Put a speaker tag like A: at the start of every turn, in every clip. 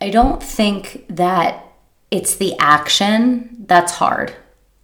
A: I don't think that it's the action that's hard.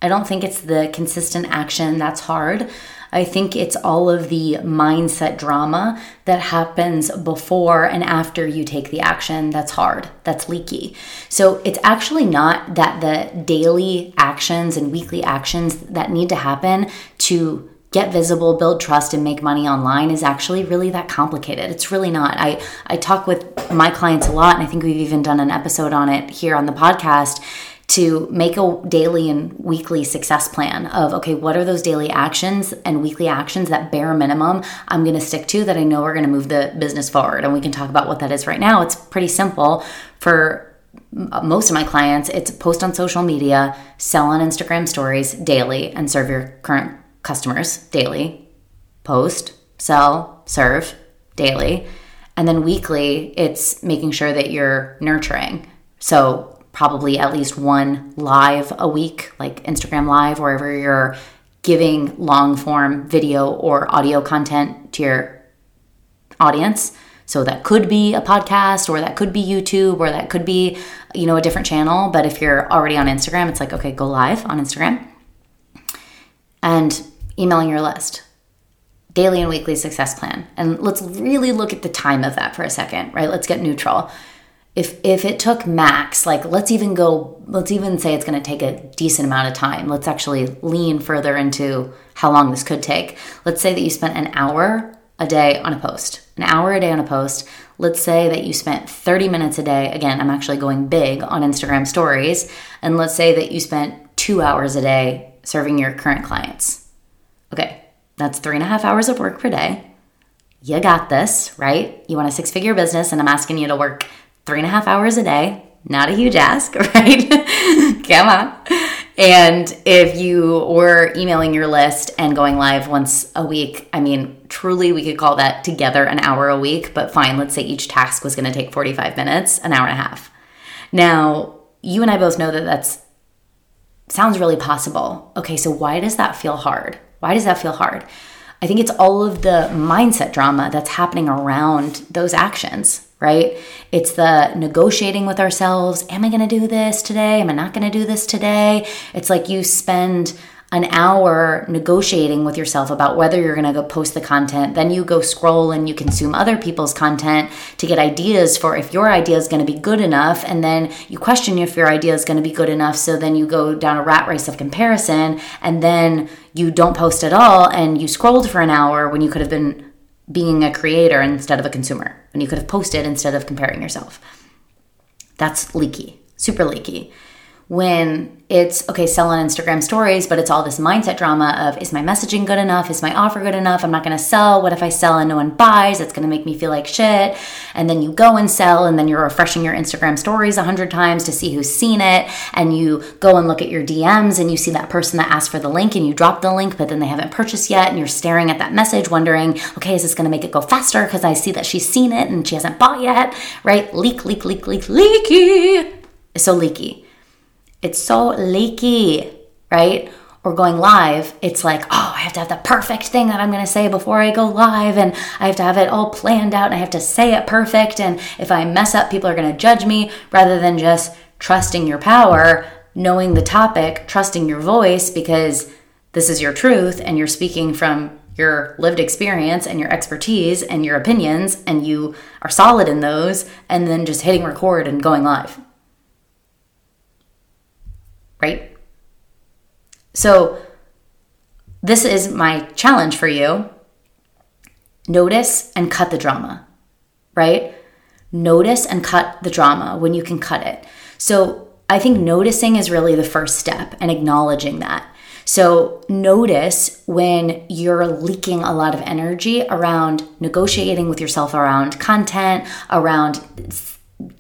A: I don't think it's the consistent action that's hard. I think it's all of the mindset drama that happens before and after you take the action that's hard, that's leaky. So it's actually not that the daily actions and weekly actions that need to happen to get visible, build trust, and make money online is actually really that complicated. It's really not. I, I talk with my clients a lot, and I think we've even done an episode on it here on the podcast to make a daily and weekly success plan of okay what are those daily actions and weekly actions that bare minimum i'm going to stick to that i know are going to move the business forward and we can talk about what that is right now it's pretty simple for most of my clients it's post on social media sell on instagram stories daily and serve your current customers daily, post, sell, serve daily. And then weekly, it's making sure that you're nurturing. So, probably at least one live a week, like Instagram Live, wherever you're giving long form video or audio content to your audience. So that could be a podcast or that could be YouTube or that could be, you know, a different channel, but if you're already on Instagram, it's like okay, go live on Instagram. And emailing your list, daily and weekly success plan. And let's really look at the time of that for a second, right? Let's get neutral. If if it took max, like let's even go let's even say it's going to take a decent amount of time. Let's actually lean further into how long this could take. Let's say that you spent an hour a day on a post. An hour a day on a post. Let's say that you spent 30 minutes a day. Again, I'm actually going big on Instagram stories. And let's say that you spent two hours a day serving your current clients that's three and a half hours of work per day. You got this, right? You want a six figure business, and I'm asking you to work three and a half hours a day. Not a huge ask, right? Come on. And if you were emailing your list and going live once a week, I mean, truly, we could call that together an hour a week, but fine, let's say each task was going to take 45 minutes, an hour and a half. Now, you and I both know that that's sounds really possible. Okay, so why does that feel hard? Why does that feel hard? I think it's all of the mindset drama that's happening around those actions, right? It's the negotiating with ourselves. Am I going to do this today? Am I not going to do this today? It's like you spend an hour negotiating with yourself about whether you're going to go post the content. Then you go scroll and you consume other people's content to get ideas for if your idea is going to be good enough. And then you question if your idea is going to be good enough. So then you go down a rat race of comparison and then you don't post at all and you scrolled for an hour when you could have been being a creator instead of a consumer, when you could have posted instead of comparing yourself. That's leaky, super leaky when it's okay, sell on Instagram stories, but it's all this mindset drama of is my messaging good enough? Is my offer good enough? I'm not gonna sell. What if I sell and no one buys? It's gonna make me feel like shit. And then you go and sell, and then you're refreshing your Instagram stories a hundred times to see who's seen it. And you go and look at your DMs and you see that person that asked for the link and you drop the link, but then they haven't purchased yet. And you're staring at that message, wondering, okay, is this gonna make it go faster? Because I see that she's seen it and she hasn't bought yet, right? Leak, leak, leak, leak, leaky. It's so leaky. It's so leaky, right? Or going live, it's like, oh, I have to have the perfect thing that I'm going to say before I go live, and I have to have it all planned out, and I have to say it perfect. And if I mess up, people are going to judge me rather than just trusting your power, knowing the topic, trusting your voice because this is your truth and you're speaking from your lived experience and your expertise and your opinions, and you are solid in those, and then just hitting record and going live right? So, this is my challenge for you. Notice and cut the drama, right? Notice and cut the drama when you can cut it. So, I think noticing is really the first step and acknowledging that. So, notice when you're leaking a lot of energy around negotiating with yourself around content, around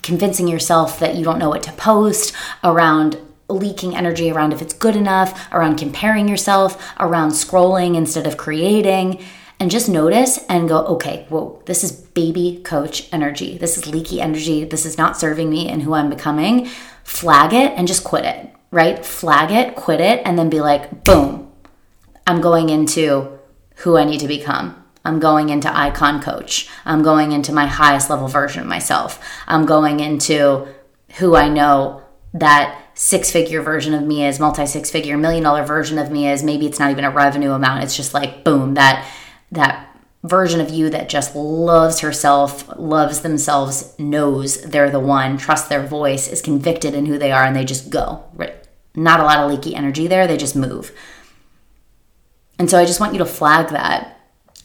A: convincing yourself that you don't know what to post, around leaking energy around if it's good enough, around comparing yourself, around scrolling instead of creating. And just notice and go, okay, whoa, this is baby coach energy. This is leaky energy. This is not serving me and who I'm becoming. Flag it and just quit it, right? Flag it, quit it, and then be like, boom, I'm going into who I need to become. I'm going into icon coach. I'm going into my highest level version of myself. I'm going into who I know that six figure version of me is, multi six figure, million dollar version of me is. Maybe it's not even a revenue amount. It's just like, boom, that, that version of you that just loves herself, loves themselves, knows they're the one, trusts their voice, is convicted in who they are, and they just go. Right? Not a lot of leaky energy there. They just move. And so I just want you to flag that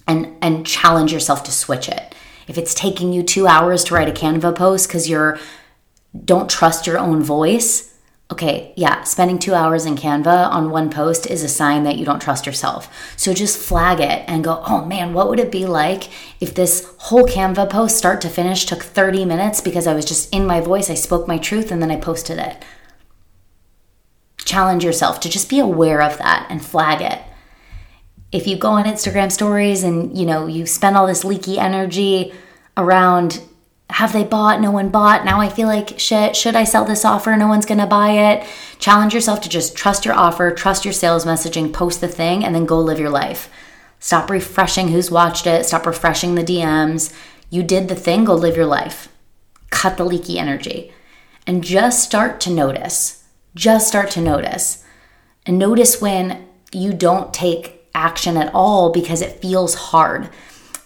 A: and and challenge yourself to switch it. If it's taking you 2 hours to write a Canva post cuz you're don't trust your own voice, okay, yeah, spending two hours in Canva on one post is a sign that you don't trust yourself. So just flag it and go, oh man, what would it be like if this whole Canva post, start to finish, took 30 minutes because I was just in my voice, I spoke my truth, and then I posted it? Challenge yourself to just be aware of that and flag it. If you go on Instagram stories and you know you spend all this leaky energy around have they bought? No one bought. Now I feel like shit. Should I sell this offer? No one's going to buy it. Challenge yourself to just trust your offer, trust your sales messaging, post the thing, and then go live your life. Stop refreshing who's watched it. Stop refreshing the DMs. You did the thing, go live your life. Cut the leaky energy. And just start to notice. Just start to notice. And notice when you don't take action at all because it feels hard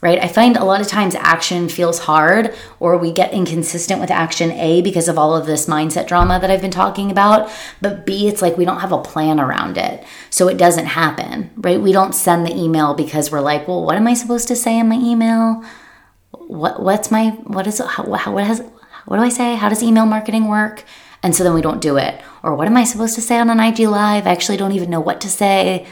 A: right? I find a lot of times action feels hard or we get inconsistent with action A because of all of this mindset drama that I've been talking about. But B, it's like we don't have a plan around it. So it doesn't happen, right? We don't send the email because we're like, well, what am I supposed to say in my email? What, what's my, what is, how, how, what has, what do I say? How does email marketing work? And so then we don't do it. Or what am I supposed to say on an IG live? I actually don't even know what to say.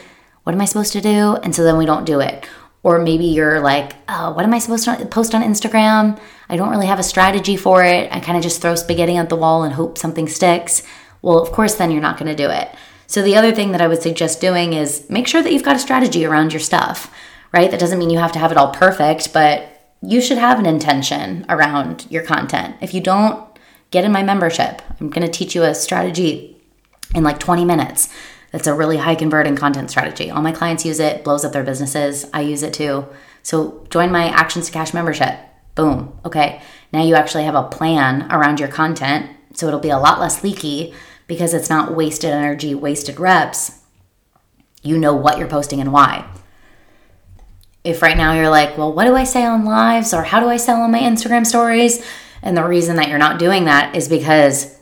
A: What am I supposed to do? And so then we don't do it. Or maybe you're like, oh, what am I supposed to post on Instagram? I don't really have a strategy for it. I kind of just throw spaghetti at the wall and hope something sticks. Well, of course, then you're not going to do it. So, the other thing that I would suggest doing is make sure that you've got a strategy around your stuff, right? That doesn't mean you have to have it all perfect, but you should have an intention around your content. If you don't, get in my membership. I'm going to teach you a strategy in like 20 minutes that's a really high converting content strategy. All my clients use it, blows up their businesses. I use it too. So join my Actions to Cash membership. Boom. Okay. Now you actually have a plan around your content. So it'll be a lot less leaky because it's not wasted energy, wasted reps. You know what you're posting and why. If right now you're like, well, what do I say on lives or how do I sell on my Instagram stories? And the reason that you're not doing that is because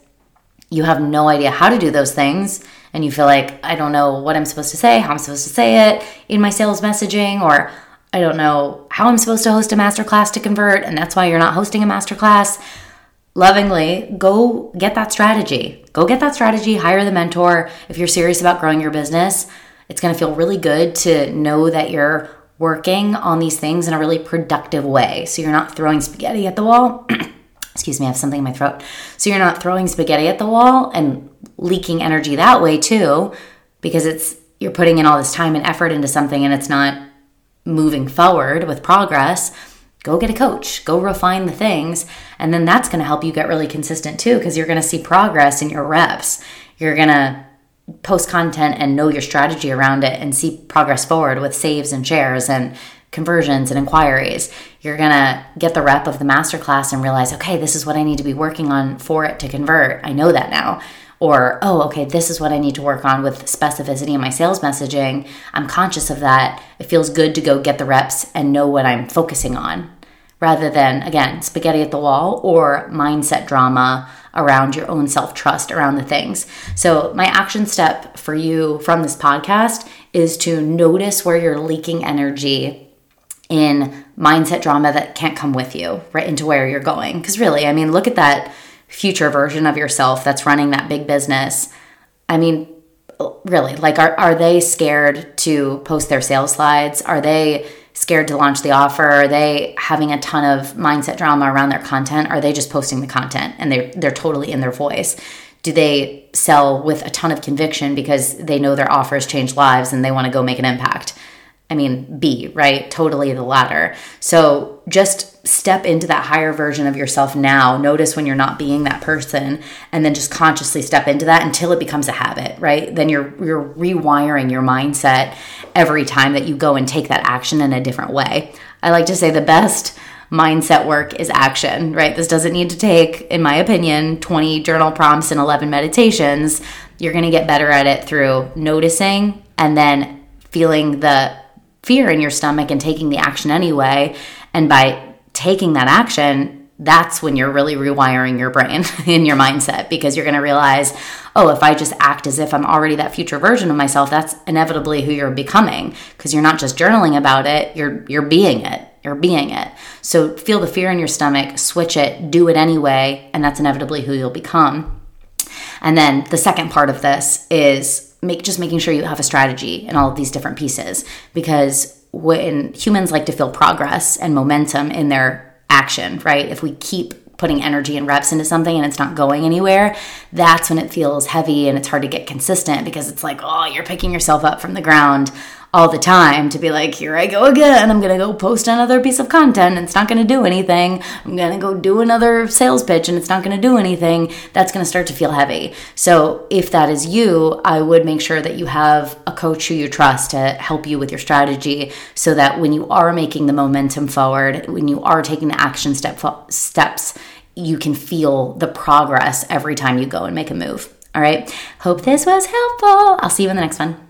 A: you have no idea how to do those things and you feel like I don't know what I'm supposed to say, how I'm supposed to say it in my sales messaging, or I don't know how I'm supposed to host a masterclass to convert, and that's why you're not hosting a masterclass. Lovingly, go get that strategy. Go get that strategy, hire the mentor. If you're serious about growing your business, it's to feel really good to know that you're working on these things in a really productive way. So you're not throwing spaghetti at the wall. Excuse me, I have something in my throat. So you're not throwing spaghetti at the wall and leaking energy that way too because it's you're putting in all this time and effort into something and it's not moving forward with progress. Go get a coach. Go refine the things. And then that's going to help you get really consistent too because you're going to see progress in your reps. You're going to post content and know your strategy around it and see progress forward with saves and shares and conversions and inquiries. You're going to get the rep of the masterclass and realize, okay, this is what I need to be working on for it to convert. I know that now or oh okay this is what i need to work on with specificity in my sales messaging i'm conscious of that it feels good to go get the reps and know what i'm focusing on rather than again spaghetti at the wall or mindset drama around your own self-trust around the things so my action step for you from this podcast is to notice where you're leaking energy in mindset drama that can't come with you right into where you're going because really i mean look at that future version of yourself that's running that big business. I mean, really, like, are, are they scared to post their sales slides? Are they scared to launch the offer? Are they having a ton of mindset drama around their content? Are they just posting the content and they're, they're totally in their voice? Do they sell with a ton of conviction because they know their offers change lives and they want to go make an impact? I mean, B, right? Totally the latter. So just step into that higher version of yourself now. Notice when you're not being that person and then just consciously step into that until it becomes a habit, right? Then you're you're rewiring your mindset every time that you go and take that action in a different way. I like to say the best mindset work is action, right? This doesn't need to take, in my opinion, 20 journal prompts and 11 meditations. You're going to get better at it through noticing and then feeling the fear in your stomach and taking the action anyway. And by taking that action, that's when you're really rewiring your brain in your mindset because you're going to realize, oh, if I just act as if I'm already that future version of myself, that's inevitably who you're becoming because you're not just journaling about it, you're you're being it. You're being it. So feel the fear in your stomach, switch it, do it anyway, and that's inevitably who you'll become. And then the second part of this is make just making sure you have a strategy in all of these different pieces because when humans like to feel progress and momentum in their action, right? If we keep putting energy and reps into something and it's not going anywhere, that's when it feels heavy and it's hard to get consistent because it's like, oh, you're picking yourself up from the ground all the time to be like, here I go again. I'm going to go post another piece of content and it's not going to do anything. I'm going to go do another sales pitch and it's not going to do anything. That's going to start to feel heavy. So, if that is you, I would make sure that you have a coach who you trust to help you with your strategy so that when you are making the momentum forward, when you are taking the action step steps, you can feel the progress every time you go and make a move. All right. Hope this was helpful. I'll see you in the next one.